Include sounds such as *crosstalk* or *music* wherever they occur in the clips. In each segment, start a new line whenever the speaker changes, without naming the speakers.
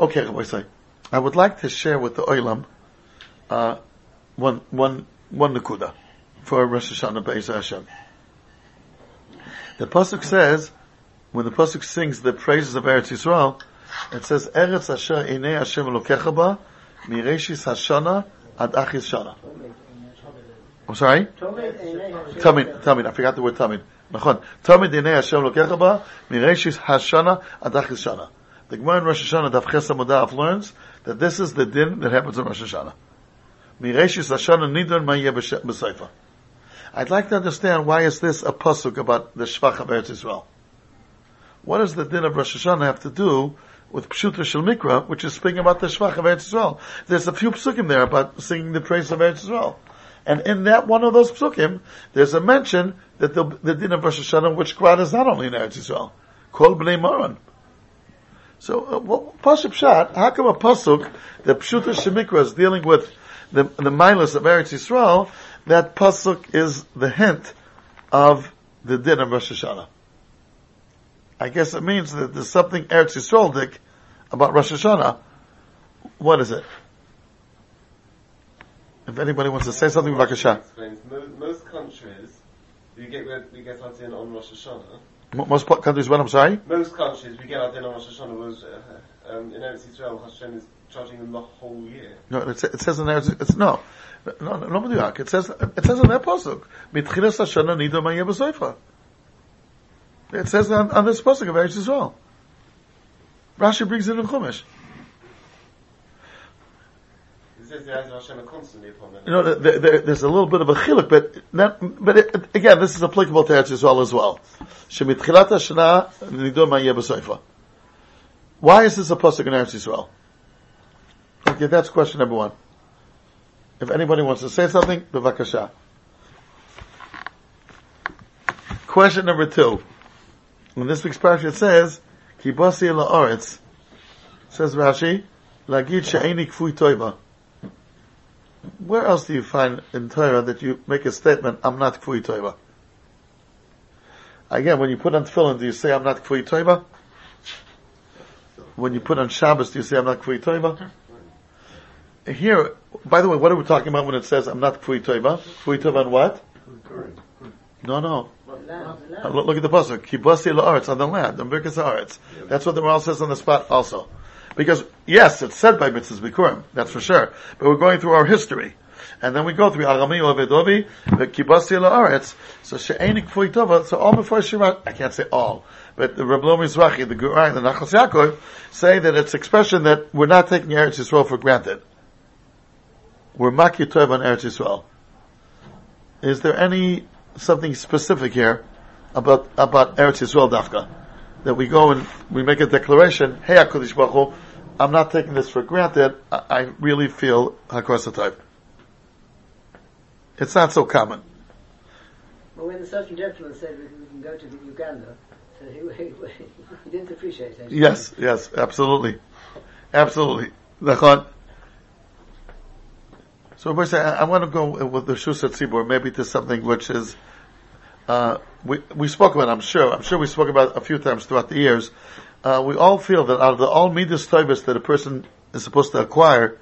Okay, Rabbi I would like to share with the Oilam uh, one, one, one Nakuda for Rosh Hashanah Beis Hashem. The Pasuk says, when the Pasuk sings the praises of Eretz Yisrael, it says, Eretz Asher Enei Hashem Elokecha Ba, Mireshis Hashana Ad Achis Shana. I'm sorry? Tamid, Tamid, I forgot the word Tamid. Nachon. Tamid Enei Hashem Elokecha Ba, Mireshis Hashana Ad Achis Shana. The Gemara in Rosh Hashanah, Daf Ches Amudaf learns that this is the din that happens in Rosh Hashanah. Mireshis Hashanah Nidon Ma'yeh. I'd like to understand why is this a pasuk about the Shvach of Eretz Yisrael? What does the din of Rosh Hashanah have to do with Pshuta Shel Mikra, which is speaking about the Shvach of Eretz Yisrael? There's a few psukim there about singing the praise of Eretz Yisrael. And in that one of those psukim, there's a mention that the, the din of Rosh Hashanah, which Quran is not only in Eretz Yisrael, called Bnei Moran. So, uh, well, Pasuk Pshat, how come a Pasuk that Pshuta Shemikra is dealing with the, the Milas of Eretz Yisrael, that Pasuk is the hint of the din of Rosh Hashanah? I guess it means that there's something Eretz Yisrael about Rosh Hashanah. What is it? If anybody wants to say something, Bakasha.
Most countries, we get, we get our din on Rosh Hashanah.
Most countries, what, I'm sorry?
Most countries, we get our din on Rosh Hashanah was, uh, um, in Eretz Yisrael, Hashem is charging them the whole year.
No, it, it says in there, it's, no. No, no, no, it says, it says in that pasuk, mitchilas Hashanah nido ma'yeh b'soifa. It says on, on this pasuk of Eretz Yisrael. Rashi brings it in Chumash. You know, there, there, there's a little bit of a chiluk, but not, but it, again, this is applicable to Eretz Yisrael as well. Shemitchilat Hashana nidor ma'yeh. Why is this a pasuk in Eretz Yisrael? Okay, that's question number one. If anybody wants to say something, bevakasha. Question number two. In this week's parasha it says, Kibasi la'aretz, says Rashi, Lagid she'eni kfui toiva. Where else do you find in Torah that you make a statement, I'm not kfui toiva? Again, when you put on tefillin, do you say I'm not kfui toiva? When you put on Shabbos, do you say I'm not kfui toiva? Here, by the way, what are we talking about when it says I'm not kfui toiva? Kfui toiva on what? No, no. Look, at the pasuk. Kibasi la'aretz on the land, on Birkas. That's what the Maharal says on the spot also. Because, yes, it's said by mitzvahs bikurim, that's for sure. But we're going through our history. And then we go through Arami Ovedovi, the Kibasi La'aretz, so She'enik Kfui Tova, so all before Shirat, I can't say all, but the Rabbi Mizrahi, the Gur Aryeh, the Nachalas Yaakov, say that it's expression that we're not taking Eretz Yisrael for granted. We're Maki Tov on Eretz Yisrael. Is there any, something specific here about, about Eretz Yisrael Dafka? That we go and we make a declaration, Hey HaKadosh Baruch Hu, I'm not taking this for granted. I, I really feel Hakos It's not so common.
Well, when the Sergeant Gentleman said we can go to Uganda, so he, he, he didn't appreciate it.
Yes, yes, absolutely. Absolutely. So, I, I want to go with the Shusat Tzibor, maybe to something which is, uh, we, we spoke about, I'm sure, I'm sure we spoke about a few times throughout the years, uh, we all feel that out of the all midas taivas that a person is supposed to acquire,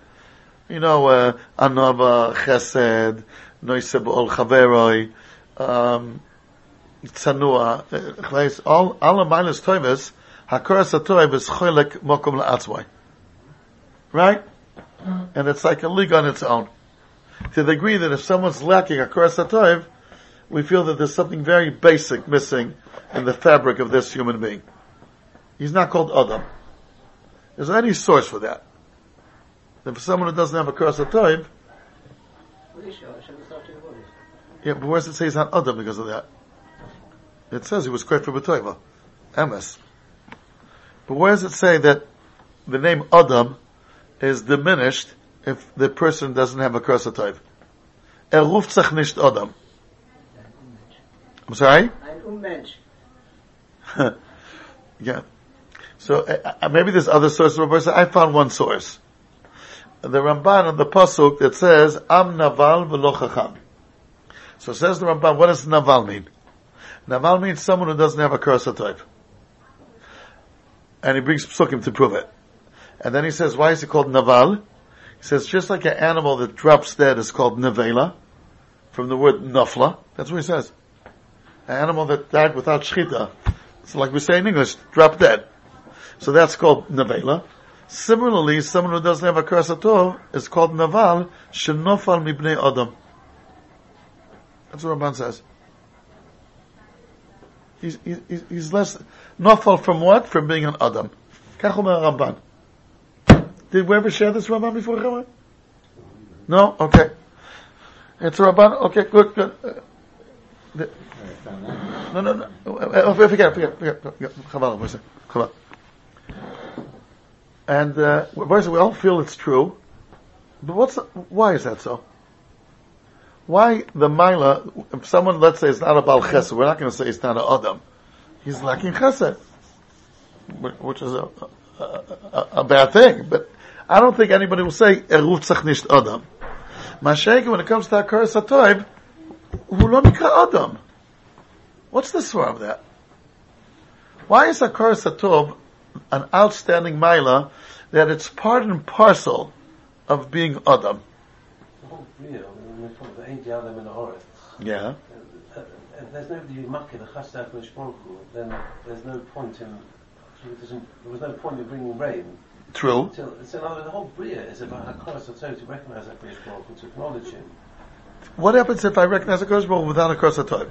you know, uh, anava, chesed, noiseb ol chaveroi, um, tzanua, uh, all, all the midas taivas, hakoras atoiv is choylek mokum la'atzvai. Right? And it's like a league on its own. To the degree that if someone's lacking a atoiv, we feel that there's something very basic missing in the fabric of this human being. He's not called Adam. Is there any source for that? That for someone who doesn't have a curse of time, yeah, but where does it say he's not Adam because of that? It says he was created for B'toiva, Emes. But where does it say that the name Adam is diminished if the person doesn't have a curse of time? Er ruft sich nicht Adam. I'm sorry? *laughs* yeah. So uh, uh, maybe there's other sources, of but I found one source. The Ramban on the pasuk that says Am Naval v'lo So says the Ramban, what does Naval mean? Naval means someone who doesn't have a curse type. And he brings psukim to prove it. And then he says, why is it called naval? He says, just like an animal that drops dead is called nevela, from the word nafla. That's what he says. An animal that died without shchita. So like we say in English, drop dead. So that's called nevela. Similarly, someone who doesn't have a curse at all is called naval, shenofal mibnei adam. That's what Ramban says. He's, he's, he's less, nofal from what? From being an adam. Kach omer Ramban. Did we ever share this Ramban before, Ramban? No? Okay. It's a Ramban? Okay, good, good. Uh, no, no, no. Uh, Forget, forget, forget. Moshe. Chaval. And, uh, we all feel it's true. But what's, the, why is that so? Why the Mila, if someone, let's say, is not a Baal Chesed, we're not going to say he's not an Adam. He's lacking Chesed. Which is a, a, a, a bad thing. But I don't think anybody will say, er ruft sich nicht Adam. Mashayka, when it comes to Akar Satoib, hu lo nikra Adam. What's the swar of that? Why is Akar an outstanding Mila that it's part and parcel of being Adam?
The whole Bria, when we talk about Ain't Yadam and
Yeah.
if there's nobody who makir the Chasdaf Mishmorku, then there's no point in, there was no point in bringing rain.
True.
So in other words, the whole Bria is about Hakar Sato to recognize that Mishmorku, to acknowledge him.
What happens if I recognize a Baruch without a Akar Satoib?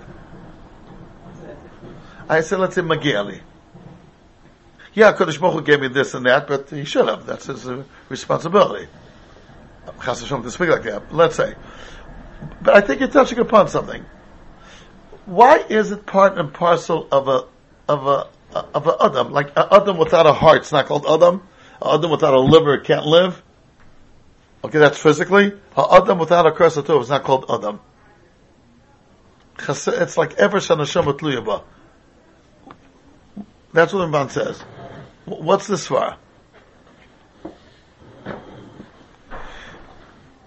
I say, let's say Magiali. Yeah, Kodesh gave me this and that, but he should have. That's his uh, responsibility. Chas Hashem to speak like that. Let's say. But I think you're touching upon something. Why is it part and parcel of a, of a, of a Adam? Like a Adam without a heart, it's not called Adam. A Adam without a liver can't live. Okay, that's physically. A Adam without a curse at is not called Adam. It's like ever shanasham tluyaba. That's what Ramban says. Wh- What's this for?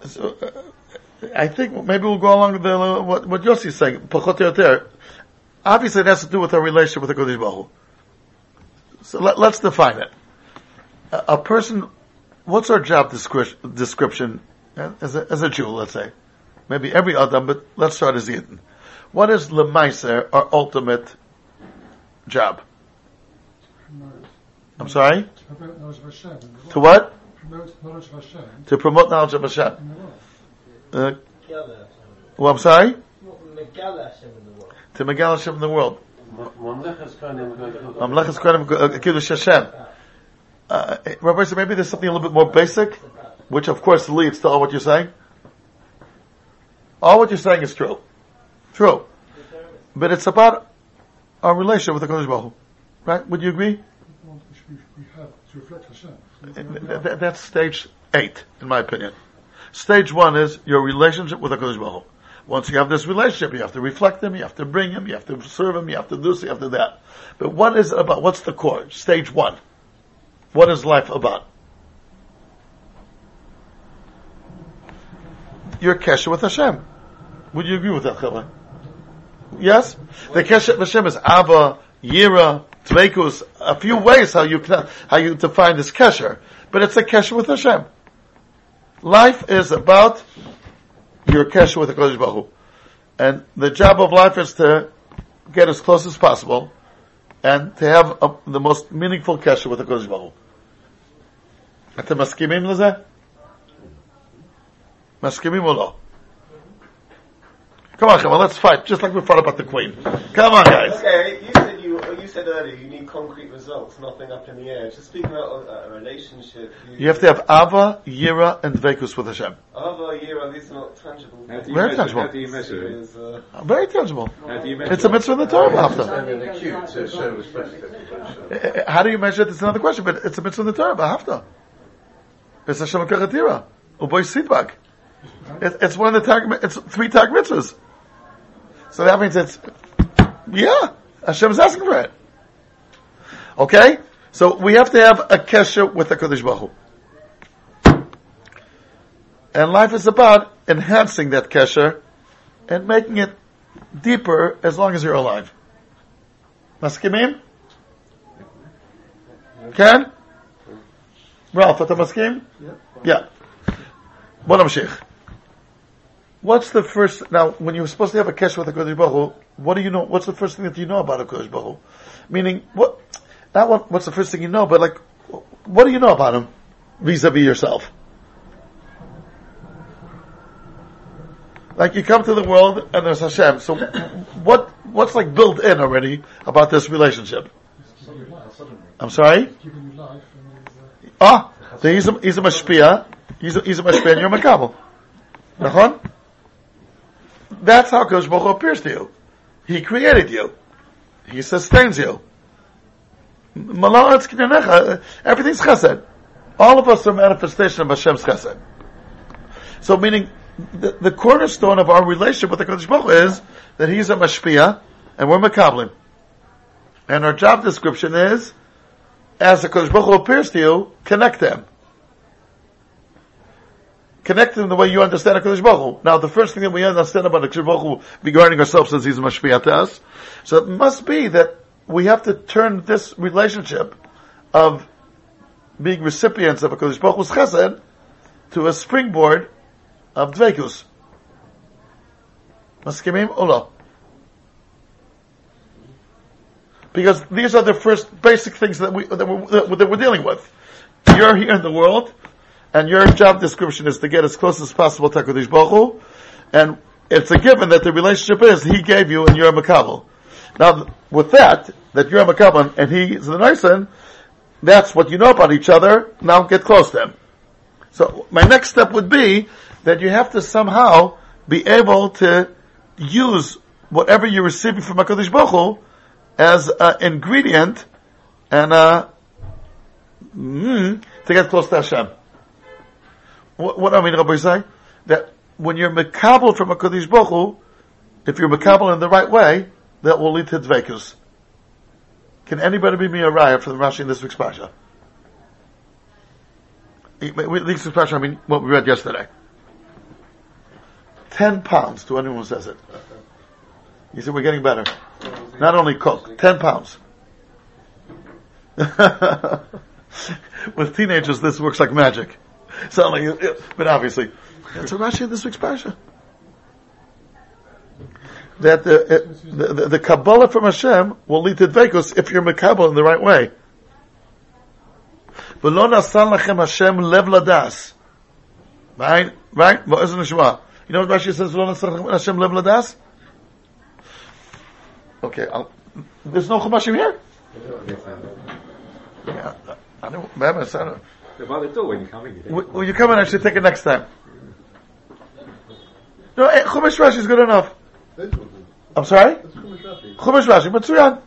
So, uh, I think maybe we'll go along with the, what, what is saying. Obviously, it has to do with our relationship with the Kodesh Baruch. So let, let's define it. A, a person, what's our job descri- description uh, as a, as a Jew, let's say? Maybe every Adam, but let's start as Eden. What is Lemaiser, our ultimate job?
Promote,
I'm sorry?
to promote knowledge of Hashem in the world.
To what?
Promote knowledge of Hashem
To promote knowledge of Hashem.
in the world.
Uh, well, I'm sorry?
Megala Hashem in the world.
To Megal Hashem in the world.
Mamlechas Kohanim go-
Mamlechas Kohanim uh, Kiddush Hashem. Uh, Rabbi, so maybe there's something a little bit more basic, which of course leads to all what you're saying. All what you're saying is true. True. But it's about our relationship with the Kodesh Baruch Right? Would you agree?
One we, we have to reflect Hashem. So
Th-
we
th-
have-
th- That's stage eight, in my opinion. Stage one is your relationship with the Kodesh Baruch Once you have this relationship, you have to reflect him, you have to bring him, you have to serve him, you have to do this, you have to that. But what is it about? What's the core? Stage one. What is life about? Your kesher with Hashem. Would you agree with that, Chavai? Yes? The kesher with Hashem is Abba, Yira, Tvekus, a few ways how you can, how you define this kesher. But it's a kesher with Hashem. Life is about your kesher with the Kodesh Baruch Hu. And the job of life is to get as close as possible and to have a, the most meaningful kesher with the Kodesh Baruch Hu. אתם מסכימים לזה? מסכימים או לא? Come on, come on, let's fight, just like we fought about the Queen. Come on, guys.
Okay, you said you you said earlier you need concrete results, nothing up in the air. Just speaking about a, a relationship.
You have to have Ava, Yira, and Vekus with Hashem.
Other year, are these not tangible?
How do you
Very
measure,
tangible.
How do you measure it?
Is, uh,
Very tangible.
How do you measure
It's a mitzvah in the Torah, after.
And an acute to show respect.
Uh, How do you measure it? It's another question, but it's a mitzvah in the Torah, Bahafta. It's Hashem Kachatira. Uboy Sitbak. It's one of the tag, it's three tag mitzvahs. So that means it's, yeah, Hashem is asking for it. Okay? So we have to have a kesher with the Kodesh Baruch Hu. And life is about enhancing that kesher and making it deeper as long as you're alive. Maskimim? Ken? Ralph, אתה מסכים?
Yeah.
Yeah. בוא נמשיך. What's the first, now, when you're supposed to have a kesh with a Kodesh Baruch Hu, what do you know, what's the first thing that you know about a Kodesh Baruch Hu? Meaning, what, not what, what's the first thing you know, but like, what do you know about him vis-a-vis yourself? Like you come to the world and there's Hashem, so what, what's like built in already about this relationship? I'm sorry? Ah, so he's a, he's a mashpia, he's a, he's a mashpia and you're makabel. Nachon? That's how Kosh appears to you. He created you. He sustains you. Everything's chesed. All of us are manifestation of Hashem's chesed. So meaning, the, the cornerstone of our relationship with the Kodesh Baruch is that he's a mashpia and we're makablim. And our job description is, as the Kodesh Baruch appears to you, connect them. Connect them the way you understand a Kodesh Baruch. Now, the first thing that we understand about the Kodesh Baruch regarding ourselves is he's a mashpia to us. So it must be that we have to turn this relationship of being recipients of a Kodesh Baruch Hu's chesed to a springboard of dveikus. Maskimim Ula. Because these are the first basic things that we that we're, that we're dealing with. You're here in the world, and your job description is to get as close as possible to Hakadosh Baruch Hu, and it's a given that the relationship is He gave you and you're a makabel. Now, with that, that you're a makabel and He is the Nisan, that's what you know about each other. Now get close to Him. So my next step would be that you have to somehow be able to use whatever you're receiving from Hakadosh Baruch Hu as an ingredient and uh, mm, to get close to Hashem. What, what I mean, Rabbi say that when you're makabel from a Kodesh Baruch Hu, if you're makabel in the right way, that will lead to dvekus. Can anybody be me a raya for the Rashi in this week's parsha? This week's parsha, I mean, what we read yesterday. Ten pounds to anyone who says it. He said we're getting better. Not only coke, ten pounds. *laughs* With teenagers, this works like magic. So, like, but obviously, that's a Rashi in this week's parsha That the, the, the, the Kabbalah from Hashem will lead to Dvekos if you're Makabal in the right way. ולא נתן לכם השם לב לדס. Right? Right? באיזה נשמע? You know what Rashi says, ולא נתן לכם השם לב לדס? Okay, I'll, there's no Chumashim here? Yeah, I don't, remember, I don't,
They're by the door when you come in. You think,
Will, will you come in? I should take it next time. No, eh, Chumash Rashi is good enough. I'm sorry? Chumash Rashi, Matsuyan.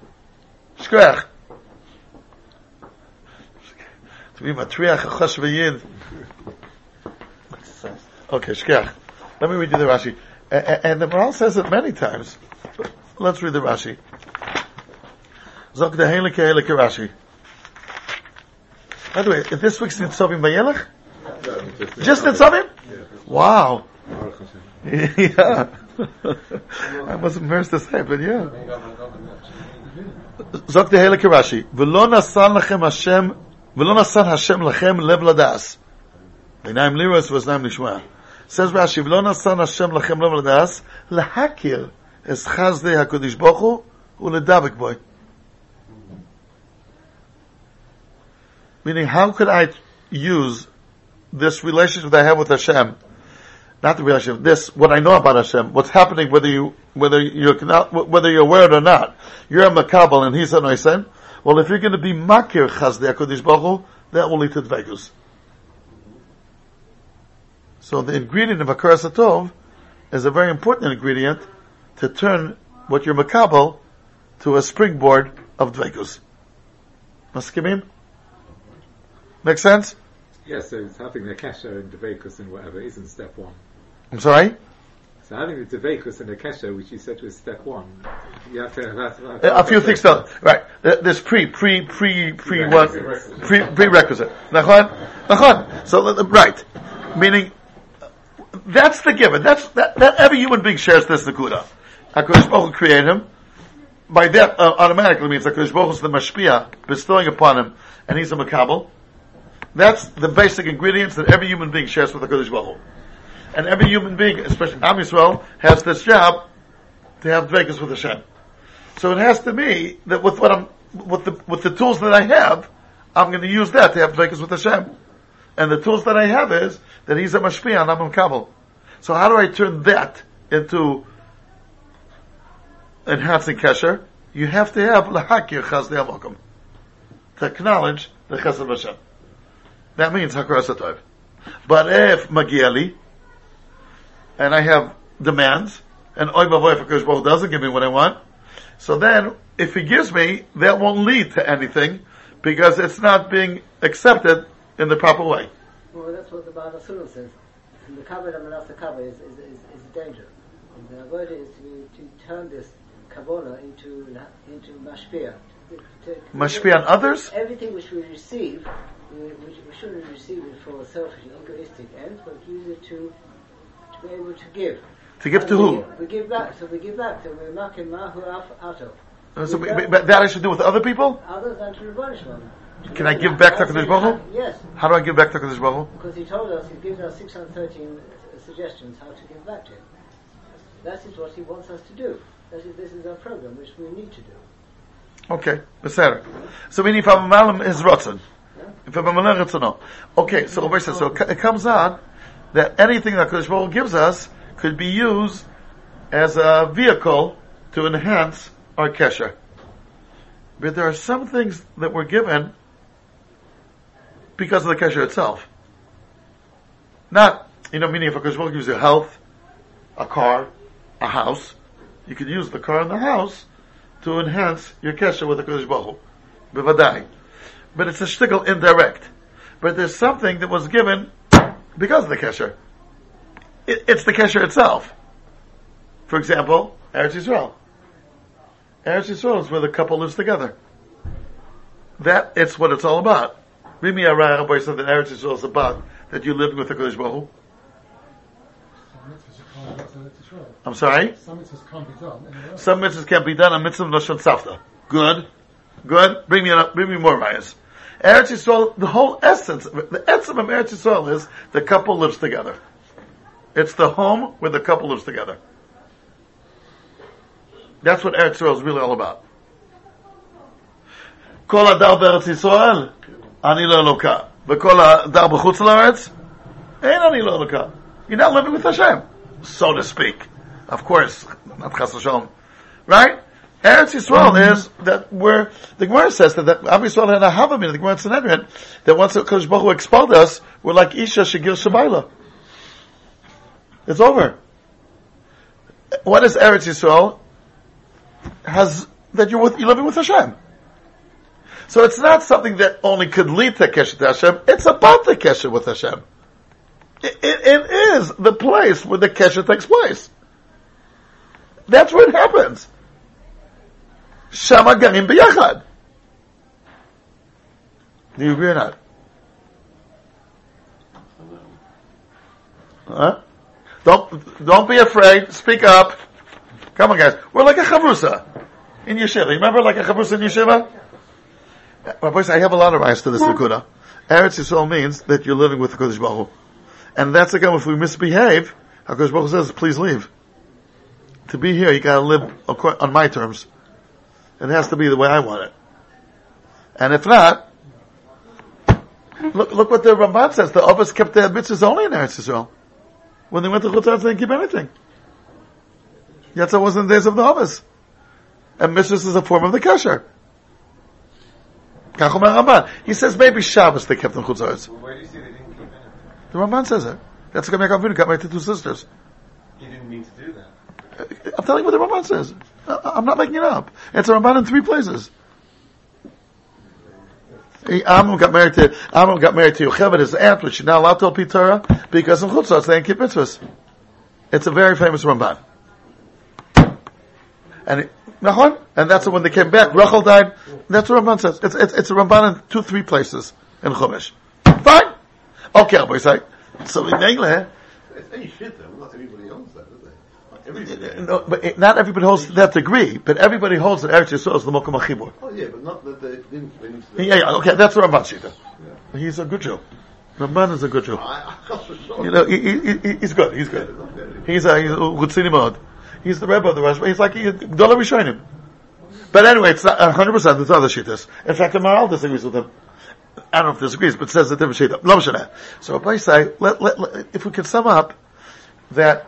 Shkoyach. To be Matriach, Chosh. Okay, Shkoyach. Let me read you the Rashi. And the Maharal says it many times. Let's read the Rashi. Zok the Heilige Heilige Rashi. By the way, is this week's Nitzavim Vayelech? Just Nitzavim? Wow. *laughs* yeah. *laughs* I wasn't embarrassed to say, but yeah. Zok the Heilige Rashi. V'lo nasan Hashem, lachem lev ladas. V'naim liros v'znaim lishma. Says Rashi, v'lo nasan Hashem lachem lev ladas, lahakir es chazdei HaKadosh Baruch Hu, u'ledavik boy. Meaning, how could I use this relationship that I have with Hashem? Not the relationship, this, what I know about Hashem, what's happening, whether you, whether you're not, whether you're aware it or not. You're a Makabal and he's a Noisen. Well, if you're going to be Makir Chazdei HaKadosh Baruch that will lead to Dvegus. So the ingredient of Tov is a very important ingredient to turn what you're Makabal to a springboard of Dvegus. Maskimim? Make sense?
yes, so it's having the kesha and devekus and whatever isn't step one.
I'm sorry?
So having the devekus and the kesha, which you said was step one, you have to have,
A few things though. Right. There's pre, pre, pre, pre what? Pre, prerequisite. Nachon? Nachon. So, right. Meaning, that's the given. That's, that, that every human being shares this Nakuda. HaKadosh Baruch Hu created him. By that, uh, automatically means HaKadosh Baruch Hu is the Mashpia, bestowing upon him, and he's a Makabal. That's the basic ingredients that every human being shares with the Kodesh Baruch Hu. And every human being, especially Am Yisrael, has this job to have dvekas with Hashem. So it has to be that with what I'm, with the, with the tools that I have, I'm going to use that to have dvekas with Hashem. And the tools that I have is that He's a mashpia and I'm a kabel. So how do I turn that into enhancing kesher? You have to have lahakir chazdei amakom. To acknowledge the chesed Hashem. That means hakar satov. But if magiali, and I have demands, and oy mavoy if Hakadosh Baruch doesn't give me what I want, so then if he gives me, that won't lead to anything because it's not being accepted in the proper way.
Well, that's what the Baal Surah says. And the cover and the cover is, is, is, is a danger. And the word is to, to turn this Kabbalah into, into mashpia. To- to-
Mashpia on others?
Everything which we receive, we, we, we shouldn't receive it for selfish, egoistic ends, but use it to, to be able to give.
To give to
And
who?
We, we give back, so we give back. So we're making mahu out of.
So, but but that I should do with other people?
Others than to punishment.
Can I give back to Hakadosh Baruch?
Yes,
How do I give back to Hakadosh Baruch
because he told us, he gives us 613 uh, suggestions how to give back to him. That is what he wants us to do. That is, this is our program, which we need to do.
Okay, beseder. So meaning if I'm a malam is rotzen. If I'm malam. Okay, so Rabbi says, so it it comes out that anything that Kodesh Baruch gives us could be used as a vehicle to enhance our kesher. But there are some things that were given because of the kesher itself. Not, you know, meaning if a Kodesh Baruch gives you health, a car, a house, you could use the car and the house to enhance your kesher with the Kodesh Baruch Hu. But it's a shtickle indirect. But there's something that was given because of the kesher. It, it's the kesher itself. For example, Eretz Yisrael. Eretz Yisrael is where the couple lives together. That, it's what it's all about. Rimi Araya Rabbi said that Eretz Yisrael is about that you live with the Kodesh Baruch Hu.
Some mitzvahs can't be done to Israel.
I'm sorry?
Some mitzvahs can't be done.
Some mitzvahs can't be done on mitzvah Lashon Safta. Good. Good. Bring me, up, bring me more rayas. Eretz Yisrael, the whole essence, of it- the essence of Eretz Yisrael is the couple lives together. It's the home where the couple lives together. That's what Eretz Yisrael is really all about. כל הדר בארץ ישראל, אני לא אלוקה. וכל הדר בחוץ לארץ, אין אני לא אלוקה. You're not living with Hashem, so to speak. Of course, not chas v'shalom. Right? Eretz Yisrael um, is that where the Gemara says that, that Am Yisrael had a Havamim, the Gemara in Sanhedrin, that once Kodesh Baruch Hu expelled us, we're like Isha Shagir Shabaila. It's over. What is Eretz Yisrael? Has, that you're with, you're living with Hashem. So it's not something that only could lead to Keshet to Hashem, it's about the Keshet with Hashem. It, it, it is the place where the Keshet takes place. That's where it happens. Shama garim biyachad. Do you agree or not? Huh? Don't, don't be afraid. Speak up. Come on guys. We're like a chavrusa in yeshiva. Remember like a chavrusa in yeshiva? Rabbi, I have a lot of eyes to this Nakuda. Eretz Yisrael means that you're living with the Kodesh Baruch. And that's again, if we misbehave, HaKadosh Baruch Hu says, please leave. To be here, you gotta live on my terms. It has to be the way I want it. And if not, look, look what the Ramban says. The Ovis kept their mitzvahs only in Eretz Yisrael. When they went to Chutz La'aretz, they didn't keep anything. Yet that wasn't the days of the Ovis. And mitzvahs is a form of the kasher. Kach Omer Ramban. He says maybe Shabbos they kept in Chutz La'aretz.
Well, where do you see they didn't keep anything?
The Ramban says it. That's the Gamei Avinu got married to two sisters.
He didn't mean to do that.
I'm telling you what the Ramban says. I'm not making it up. It's a Ramban in three places. Amram got married to Amram got married to Yocheved, his aunt, which she's not allowed to open Torah because of Chutzos they didn't keep mitzvahs. It's a very famous Ramban. And Nahon? and that's when they came back. Rachel died. That's what Ramban says. It's, it's, it's a Ramban in two, three places in Chumash. Fine. Okay, I'll say. So in English,
It's any shit though, not everybody owns that,
No, but it, not everybody holds to that degree, but everybody holds that Eretz Yisrael is the Mokum.
Oh yeah, but not that they didn't bring to the
Yeah, yeah, okay, that's Ramban Shita. He's a good Jew. Ramban is a good Jew.
I, I sure.
You know, he, he, he, he's good, he's good. He's a, he's a Mod. He's the Rebbe of the Rosh, he's like, he's Dollar Rishonim. But anyway, it's not 100%, it's other Shitas. In fact, the Maharal disagrees with him. I don't know if he disagrees, but says a different Shita. So Rabbi say, let, let, let, if we could sum up that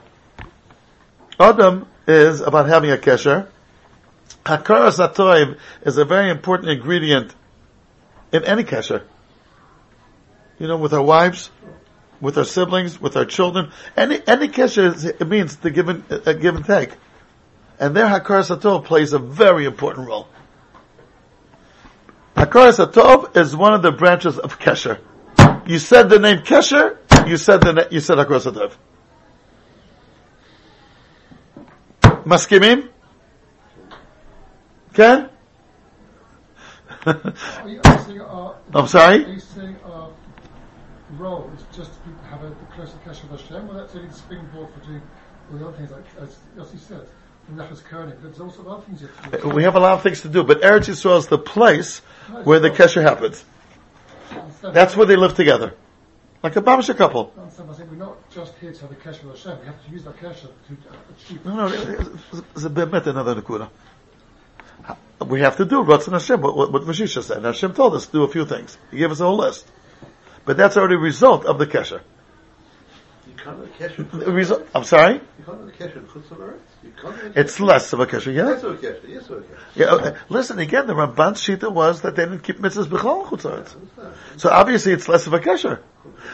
Adam is about having a kesher. Hakaras atoiv is a very important ingredient in any kesher. You know, with our wives, with our siblings, with our children. Any, any kesher, is- it means to give and, uh, give and take. And there Hakaras atov plays a very important role. Hakaras atov is one of the branches of kesher. You said the name kesher, you said the, you said Hakaras atov. מסכימים? כן?
Are you, are you saying our,
I'm sorry?
are you saying our role is just to be, have a the closer connection with Hashem, or that's only the springboard for doing all the other things, like as Yossi said, in Nefesh Kohanim, but there's also other things you have to do.
We have a lot of things to do, but Eretz Yisrael is the place where the kesher happens. That's where they live together. Like a Babasha couple.
I understand, I think we're not just here to have a connection with Hashem, we have to use that connection to uh, achieve.
No, no, it's a bit another Nakuda. We have to do Ratzon Hashem, what, what, what Mashisha said. And Hashem told us to do a few things. He gave us a whole list. But that's already a result of the kesher.
You can't have a kesher.
The result, I'm sorry?
You can't a kesher in Chutz Haaretz. You can't have a
It's less of a kesher, yeah?
Yes, or a kesher. Yes, or a kesher.
Yeah, listen again. The Ramban's shita was that they didn't keep mitzvahs b'chol chutzaretz. So obviously it's less of a kesher.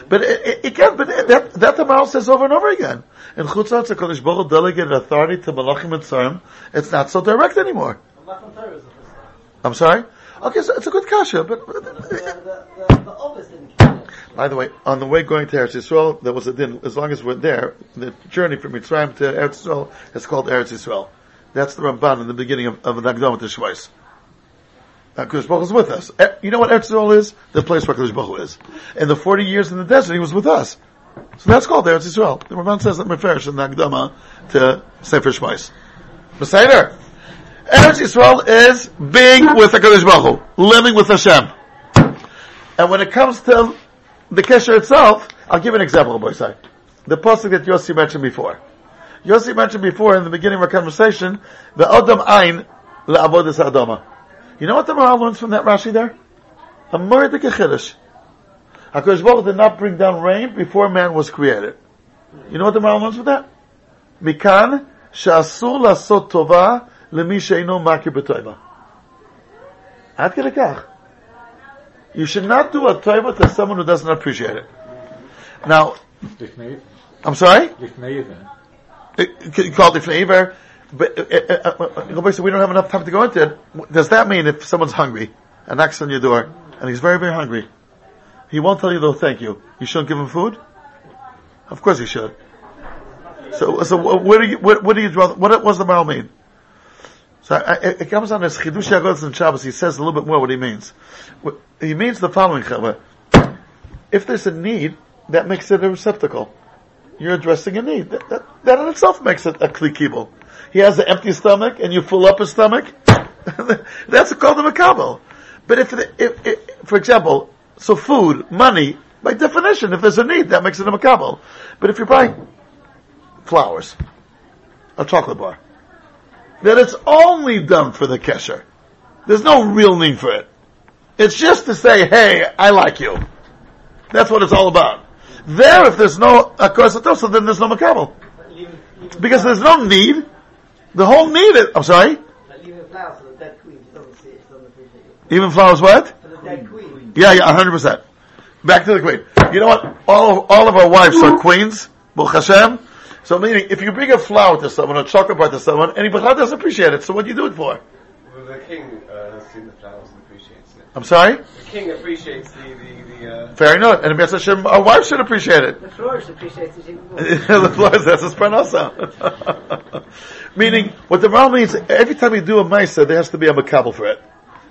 But it, it, again, but it, that that the Maharal says over and over again. In chutzaretz, the Kodesh Baruch delegated authority to malachim and tzarim. It's not so direct anymore.
Matan Torah is the first time.
I'm sorry. Okay, so it's a good kasha, but.
The, the, the, the Ovis didn't keep it.
By the way, on the way going to Eretz Yisrael, there was a din. As long as we're there, the journey from Mitzrayim to Eretz Yisrael is called Eretz Yisrael. That's the Ramban in the beginning of, of the Nagdom to Shvais. Uh, Kodesh Baruch is with us. You know what Eretz Yisrael is? The place where Kodesh Baruch is. In the 40 years in the desert, he was with us. So that's called Eretz Yisrael. The Ramban says that Meferish in the Nagdama to Sefer Shvais. Beseder. Eretz Yisrael is being with the Kodesh living with Hashem. And when it comes to the kesher itself, I'll give an example, boy say. The pasuk that Yossi mentioned before. Yossi mentioned before in the beginning of our conversation, the Adam Ein la'avodas Adama. You know what the Maharal learns from that Rashi there? A murder kechiddush. HaKadosh Baruch did not bring down rain before man was created. You know what the Maharal learns from that? Mikan she'asur lasot tova b'toiva. Ad kede kach. You should not do a tova to someone who doesn't appreciate it. Now, I'm sorry? You call it flavor, but uh, uh, uh, Rabbi said we don't have enough time to go into it. Does that mean if someone's hungry and knocks on your door and he's very very hungry, he won't tell you though thank you. You shouldn't give him food. Of course you should. So so where do you what, what do you draw? What does the moral mean? So I, it comes on as chidush yagods and Shabbos. He says a little bit more what he means. He means the following: Chavah. If there's a need, that makes it a receptacle you're addressing a need. That, that, that in itself makes it a klikibel. He has an empty stomach and you fill up his stomach. *laughs* That's called a makabel. But if, it- if, if, for example, so food, money, by definition, if there's a need, that makes it a makabel. But if you're buying flowers, a chocolate bar, then it's only done for the kesher. There's no real need for it. It's just to say, hey, I like you. That's what it's all about. There, if there's no akos so then there's no makabel. Because there's no need. The whole need is, I'm sorry?
leaving flowers.
Even flowers what? Yeah, yeah, 100%. Back to the queen. You know what? All of, all of our wives are queens. Baruch Hashem. So meaning, if you bring a flower to someone, a chocolate bar to someone, and he doesn't appreciate it, so what do you do it for?
Well, the king uh, has seen the flowers and appreciates it.
I'm sorry?
The king appreciates the the, the uh,
Fair enough. And B'ez Hashem, our wives should appreciate it.
The florist appreciates it even more. *laughs*
the flowers, that's a spranosa. *laughs* Meaning, what the Ral means, every time you do a Maisa, there has to be a makabel for it.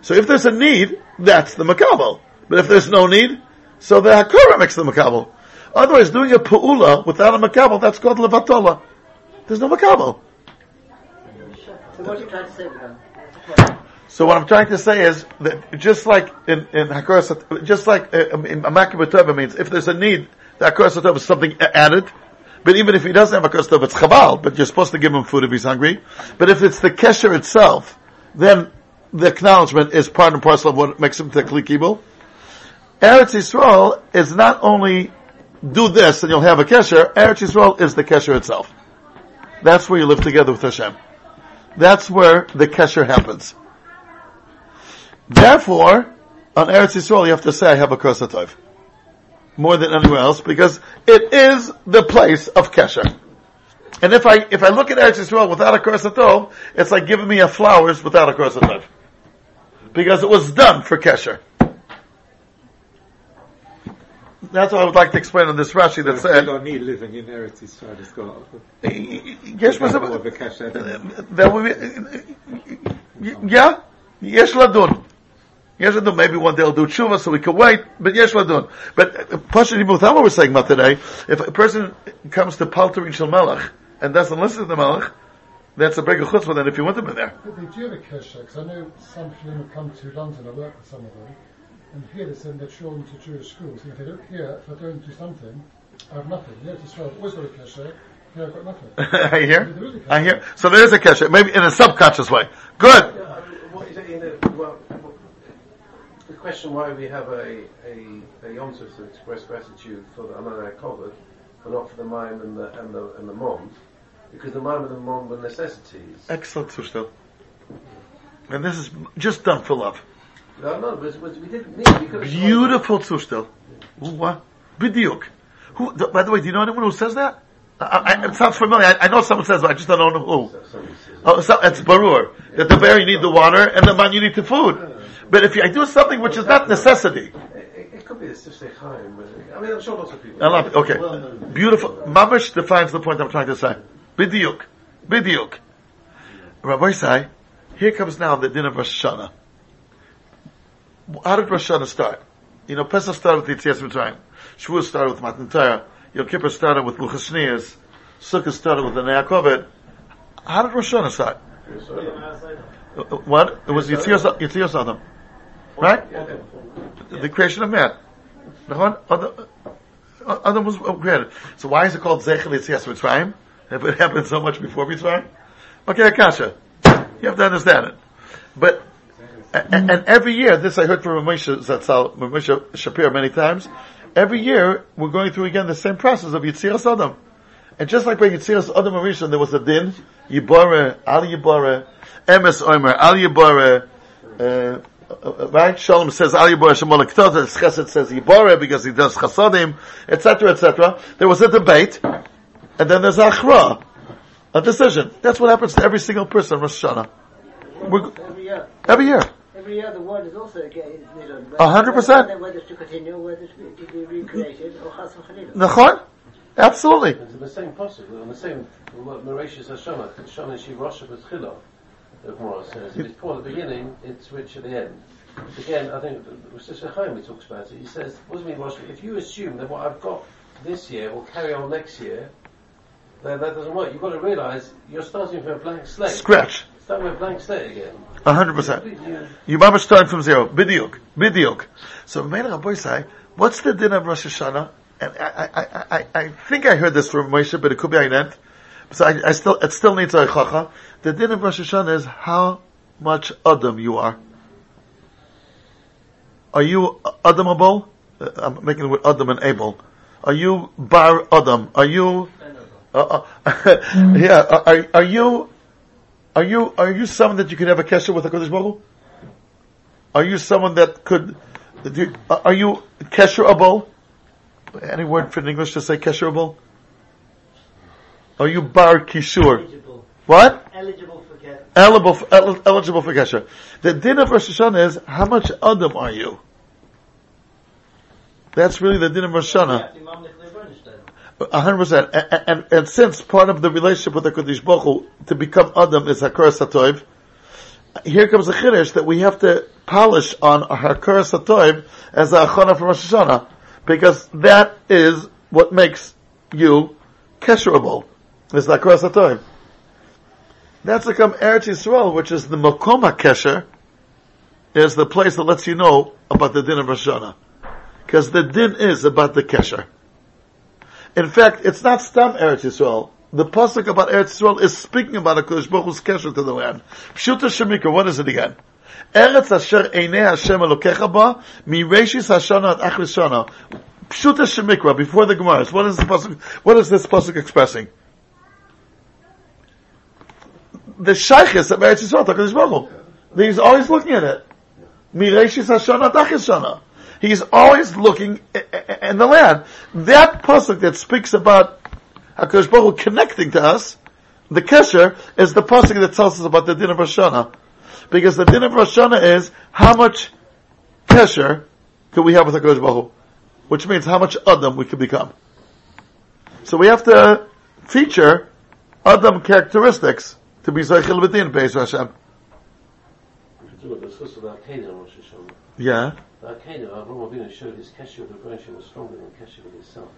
So if there's a need, that's the makabel. But if there's no need, so the Hakura makes the makabel. Otherwise, doing a pu'ula without a makabel, that's called levatola. there's no makabel.
So what are you trying to say with that?
So what I'm trying to say is that just like in in Hakaras, just like uh, in Amakim means if there's a need, the Tova is something added. But even if he doesn't have Hakaras Tova, it's Chabal, but you're supposed to give him food if he's hungry. But if it's the Kesher itself, then the acknowledgement is part and parcel of what makes him Tekli Kibul. Eretz Yisrael is not only do this and you'll have a Kesher, Eretz Yisrael is the Kesher itself. That's where you live together with Hashem. That's where the Kesher happens. Therefore, on Eretz Yisrael, you have to say, I have a Kosatov. More than anywhere else, because it is the place of Kesher. And if I, if I look at Eretz Yisrael without a Kosatov, it's like giving me a flowers without a Kosatov. Because it was done for Kesher that's what I would like to explain on this Rashi. That's uh,
Chiloni living in Eretz Yisrael is going.
There will be, yeah, yes ladun. Yes ladun. Maybe one day I'll do tshuva, so we can wait. But yes ladun. But uh, Pasha and Buthama were saying about today. If a person comes to paltering shel melech and doesn't listen to the melech. That's a break of chutzpah then if you want them in there.
But they do have a kesher, because I know some people have come to London, I work with some of them, and here they send their children to Jewish schools. And if they don't here, if I don't do something, I have nothing. Here to Israel, I've always got a kesher, here I've got nothing. *laughs*
I hear?
There is.
I hear. So there is a kesher, maybe in a subconscious way. Good.
Yeah, I mean, what is it in the, well, the question why we have a, a, a Yom Tov to express gratitude for the Amanai covered, but not for the Mime and the, and the, and the Mom, because the Mime and the Mom were necessities.
Excellent zustand. And this is just done for love.
No, no, but, but we didn't need, we could have
Beautiful zustand. What? Bidiuk. Who, th- by the way, do you know anyone who says that? I, I, it sounds familiar. I, I know someone says, but I just don't know who. Oh, so it's barur that the bear you need the water and the man you need the food. But if I do something which is not necessity,
it, it, it could be a Sifsei Chaim, I mean, I'm sure lots of people.
I love it. Okay, beautiful. Mamish defines the point I'm trying to say. Bidiuk, bidiuk. Rabbi say, here comes now the din of Rosh Hashanah. How did Rosh Hashanah start? You know, Pesach started with Yitzias Mitzrayim. Shavuot started with Matan Torah. Yom Kippur started with Luchas Shneas. Sukkot started with the Ne'akovet. How did Rosh Hashanah start? Uh, What? It was Yitzias, Adam. Right? The creation of man. Nachon? Adam- was created. So why is it called Zechel Yitzias Mitzrayim? If it happened so much before Mitzrayim? Okay, Akasha. You have to understand it. But, and, and every year, this I heard from Moshe Zatzal, Moshe Shapiro many times, every year we're going through again the same process of Yitzias Adam. And just like by Yitzias Adam and Rishon, there was a din, Yibore, Al Yibore, Emes Omer, Al Yibore, uh, uh, right? Shalom says Al Yibore Shemol Ketota, Chesed says Yibore because he does Chasadim, etc., etc. There was a debate, and then there's Achra, a decision. That's what happens to every single person in Rosh Hashanah. We're,
Every year.
every year.
Every year the world is also again, you
A hundred percent.
whether- Whether to continue, whether to be, to be recreated, or chas v'chalila.
Nachon? Absolutely.
It's the same possible, on the same, Mereshis Hashanah, Shana Shiv Rosh B'Tchila, the Gemara says. If it's poor at the beginning, it's rich at the end. Again, I think, Rosh Chaim he talks about it, he says, what does it mean, Rosh? If you assume that what I've got this year will carry on next year, then that doesn't work. You've got to realize you're starting from a blank slate.
Scratch.
Start with a blank slate again.
Hundred percent. You mama starting from zero. Bidiuk. Bidiuk. So Rabbi say, what's the din of Rosh Hashanah? And I, I, I, I, think I heard this from Moshe, but it could be didn't. So I, I still, it still needs a chacha. The din of Rosh Hashanah is how much Adam you are. Are you Adamable? Uh, I'm making it with Adam and Abel. Are you Bar Adam? Are you, uh, uh, *laughs* yeah, are, are you, are you, are you someone that you could have a kesher with a Kodesh Baruch Hu? Are you someone that could, you- are you kesherable? Any word for in English to say kesherable? Are you bar kishur?
Eligible.
What?
Eligible for get.
Eligible for, el- eligible for kesher. The din of Rosh Hashanah is, how much Adam are you? That's really the din of Rosh Hashanah.
Yeah, Imam Nichlei Bernstein.
A hundred percent. And, and, since part of the relationship with the Kodesh Baruch Hu, to become Adam is Hakar Satoiv, here comes a chiddush that we have to polish on Hakar Satoiv as a achana for Rosh Hashanah, because that is what makes you kesherable. Is like Ras HaToim. That's like um, Eretz Yisrael, which is the Makom HaKesher, is the place that lets you know about the din of Rosh Hashanah. Because the din is about the Kesher. In fact, it's not Stam Eretz Yisrael. The pasuk about Eretz Yisrael is speaking about HaKadosh Baruch Hu's Kesher to the land. Pshuta Shemikra, what is it again? Eretz asher einei Hashem Elokecha ba, mi reishis Hashana at achris shana. Pshuta Shemikra, before the Gemaras. What is the pasuk, what is this pasuk expressing? The Shaykhis of Eretz Yisrael, HaKadosh Baruch Hu. He's always looking at it. Mi reishis Hashana at achris shana. He's always looking in the land. That pasuk that speaks about HaKadosh Baruch Hu connecting to us, the Kesher, is the pasuk that tells us about the din of Rosh Hashanah. Because the din of Rosh Hashanah is how much Kesher could we have with HaKadosh Baruch Hu? Which means how much Adam we could become. So we have to feature Adam characteristics to be Zeichel B'din, Beis Hashem.
If you do it, discuss about Canaan on Rosh Hashanah.
Yeah.
About Canaan, Avraham Avinu showed his kesher with Rebbeinu was stronger than kesher with his son.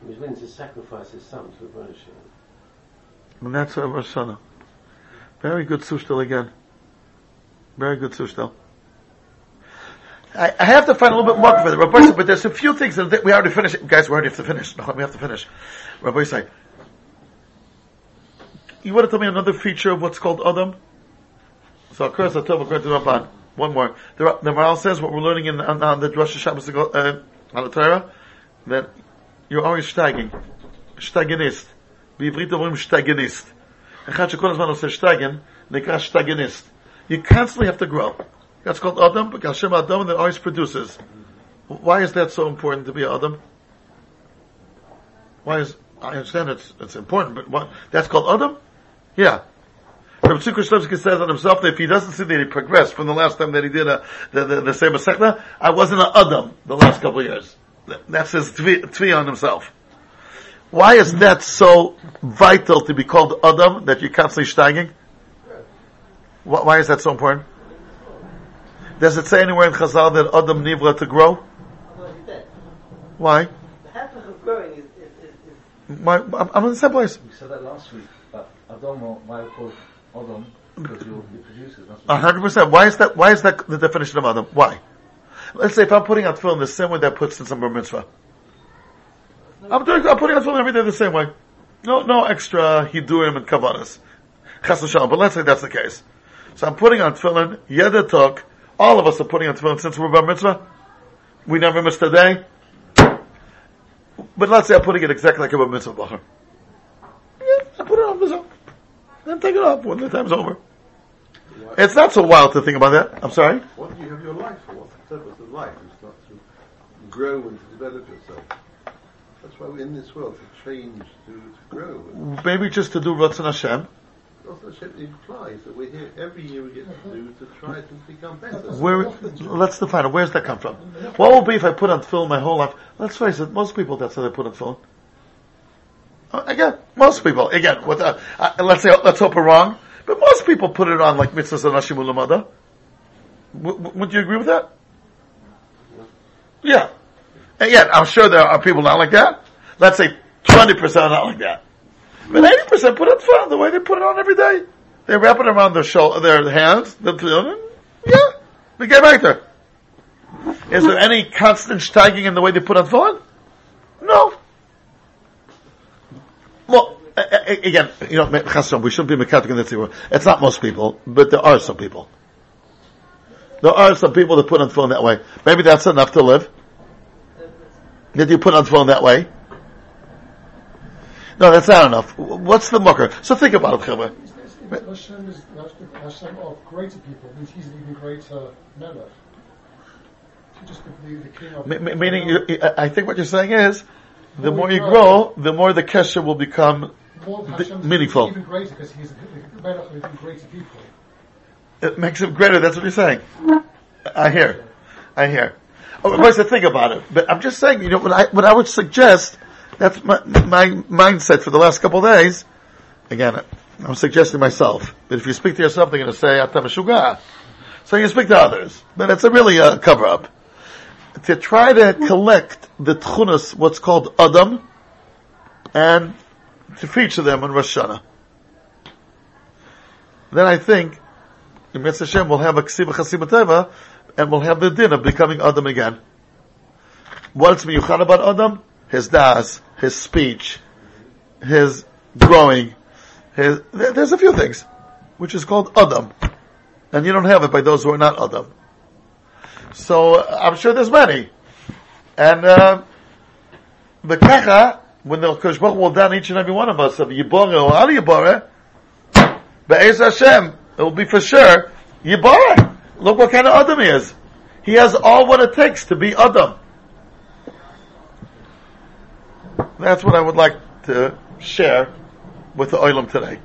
He was willing to sacrifice his son to Rebbeinu
And that's uh, Rosh Hashanah. Very good sushtel again. Very good sushtel. I, I have to find a little bit more for the Rabbi, but there's a few things that we already finished. Guys, we already have to finish. No, we have to finish. Rabbi say, you want to tell me another feature of what's called Adam? So, of course, I'll tell according to the Ramban. One more. The, the Maral says what we're learning in on, on the Rosh Hashanah uh, on the Torah that you're always steiging, steigenist. בעברית אומרים שטגניסט. אחד שכל הזמן עושה שטגן, נקרא שטגניסט. You constantly have to grow. That's called Adam, because Hashem Adam that always produces. Why is that so important to be Adam? Why is, I understand it's, it's important, but what, that's called Adam? Yeah. Rabbi Tzukar says on himself that if he doesn't see that he progressed from the last time that he did a, the, the, the same Masechta, I wasn't an Adam the last couple of years. That's his tvi, tvi on himself. Why is that so vital to be called Adam that you're constantly steiging? Why is that so important? Does it say anywhere in Chazal that Adam Nivra to grow?
Otherwise he's dead.
Why?
The happening of growing is, is, is, is
Why? I'm I'm in the same place.
We said that last week, but Adam, why called Adam? Because you're producers.
Hundred percent. Why is that? Why is that the definition of Adam? Why? Let's say if I'm putting out tefillin the same way that puts in some bar mitzvah. I'm doing. I'm putting out tefillin every day the same way. No, no extra hidurim and kavanas. Chas v'shalom. But let's say that's the case. So I'm putting on tefillin. Yeda. All of us are putting on tefillin since we're bar mitzvah. We never missed a day. But let's say I'm putting it exactly like a bar mitzvah. Yeah, I put it on myself. Then take it off when the time's over. It's not so wild to think about that. I'm sorry.
What do you have your life for? What's the purpose of life? It's not to grow and to develop yourself. That's why we're in this world, to change, to, to grow.
Maybe just to do Ratzon Hashem.
also Hashem implies that we're here every year we get to do to try to become better.
Where, let's define it. Where's that come from? What will be if I put on tefillin my whole life? Let's face it, most people, that's how they put on tefillin. Again, most people, again, uh, uh, let's say, let's hope we're wrong, but most people put it on like mitzvahs and Hashim. W- would you agree with that? Yeah. Again, I'm sure there are people not like that. Let's say 20% are not like that. But 80% put it on the way they put it on every day. They wrap it around their shoulder, their hands, the yeah, they get right there. Is there any constant steiging in the way they put it on? No. Well, again, you know, we shouldn't be mechanic in this. It's not most people, but there are some people. There are some people that put on tefillin that way. Maybe that's enough to live. Did you put on tefillin that way? No, that's not enough. What's the mucker? So think about it, Chevra.
Hashem is Hashem of greater people means he's an even greater melech. To just be the king of.
M- m- meaning, I think what you're saying is, the more you grow, the more the kesher will become the- meaningful.
even greater because he's the melech of even greater people.
It makes him greater. That's what you're saying. I hear. I hear. Oh, but to think about it. But I'm just saying, you know, what I, what I would suggest, that's my, my mindset for the last couple of days. Again, I'm suggesting myself. But if you speak to yourself, they're going to say, Atam. So you speak to others. But it's a really uh, a cover up. To try to collect the tchunas, what's called Adam, and to feature them on Rosh Hashanah. Then I think, in Mitzvah Hashem, we'll have a Ksiva Chasima Teva, and we'll have the din of becoming Adam again. What's miyuchad about Adam? His das, his speech, his growing, his, there's a few things, which is called Adam. And you don't have it by those who are not Adam. So, I'm sure there's many. And, uh, the Kecha, when the Kosh will down each and every one of us of Yibore or Al Yibore, Be'ez Hashem, it will be for sure Yibore. Look what kind of Adam he is. He has all what it takes to be Adam. That's what I would like to share with the Olam today.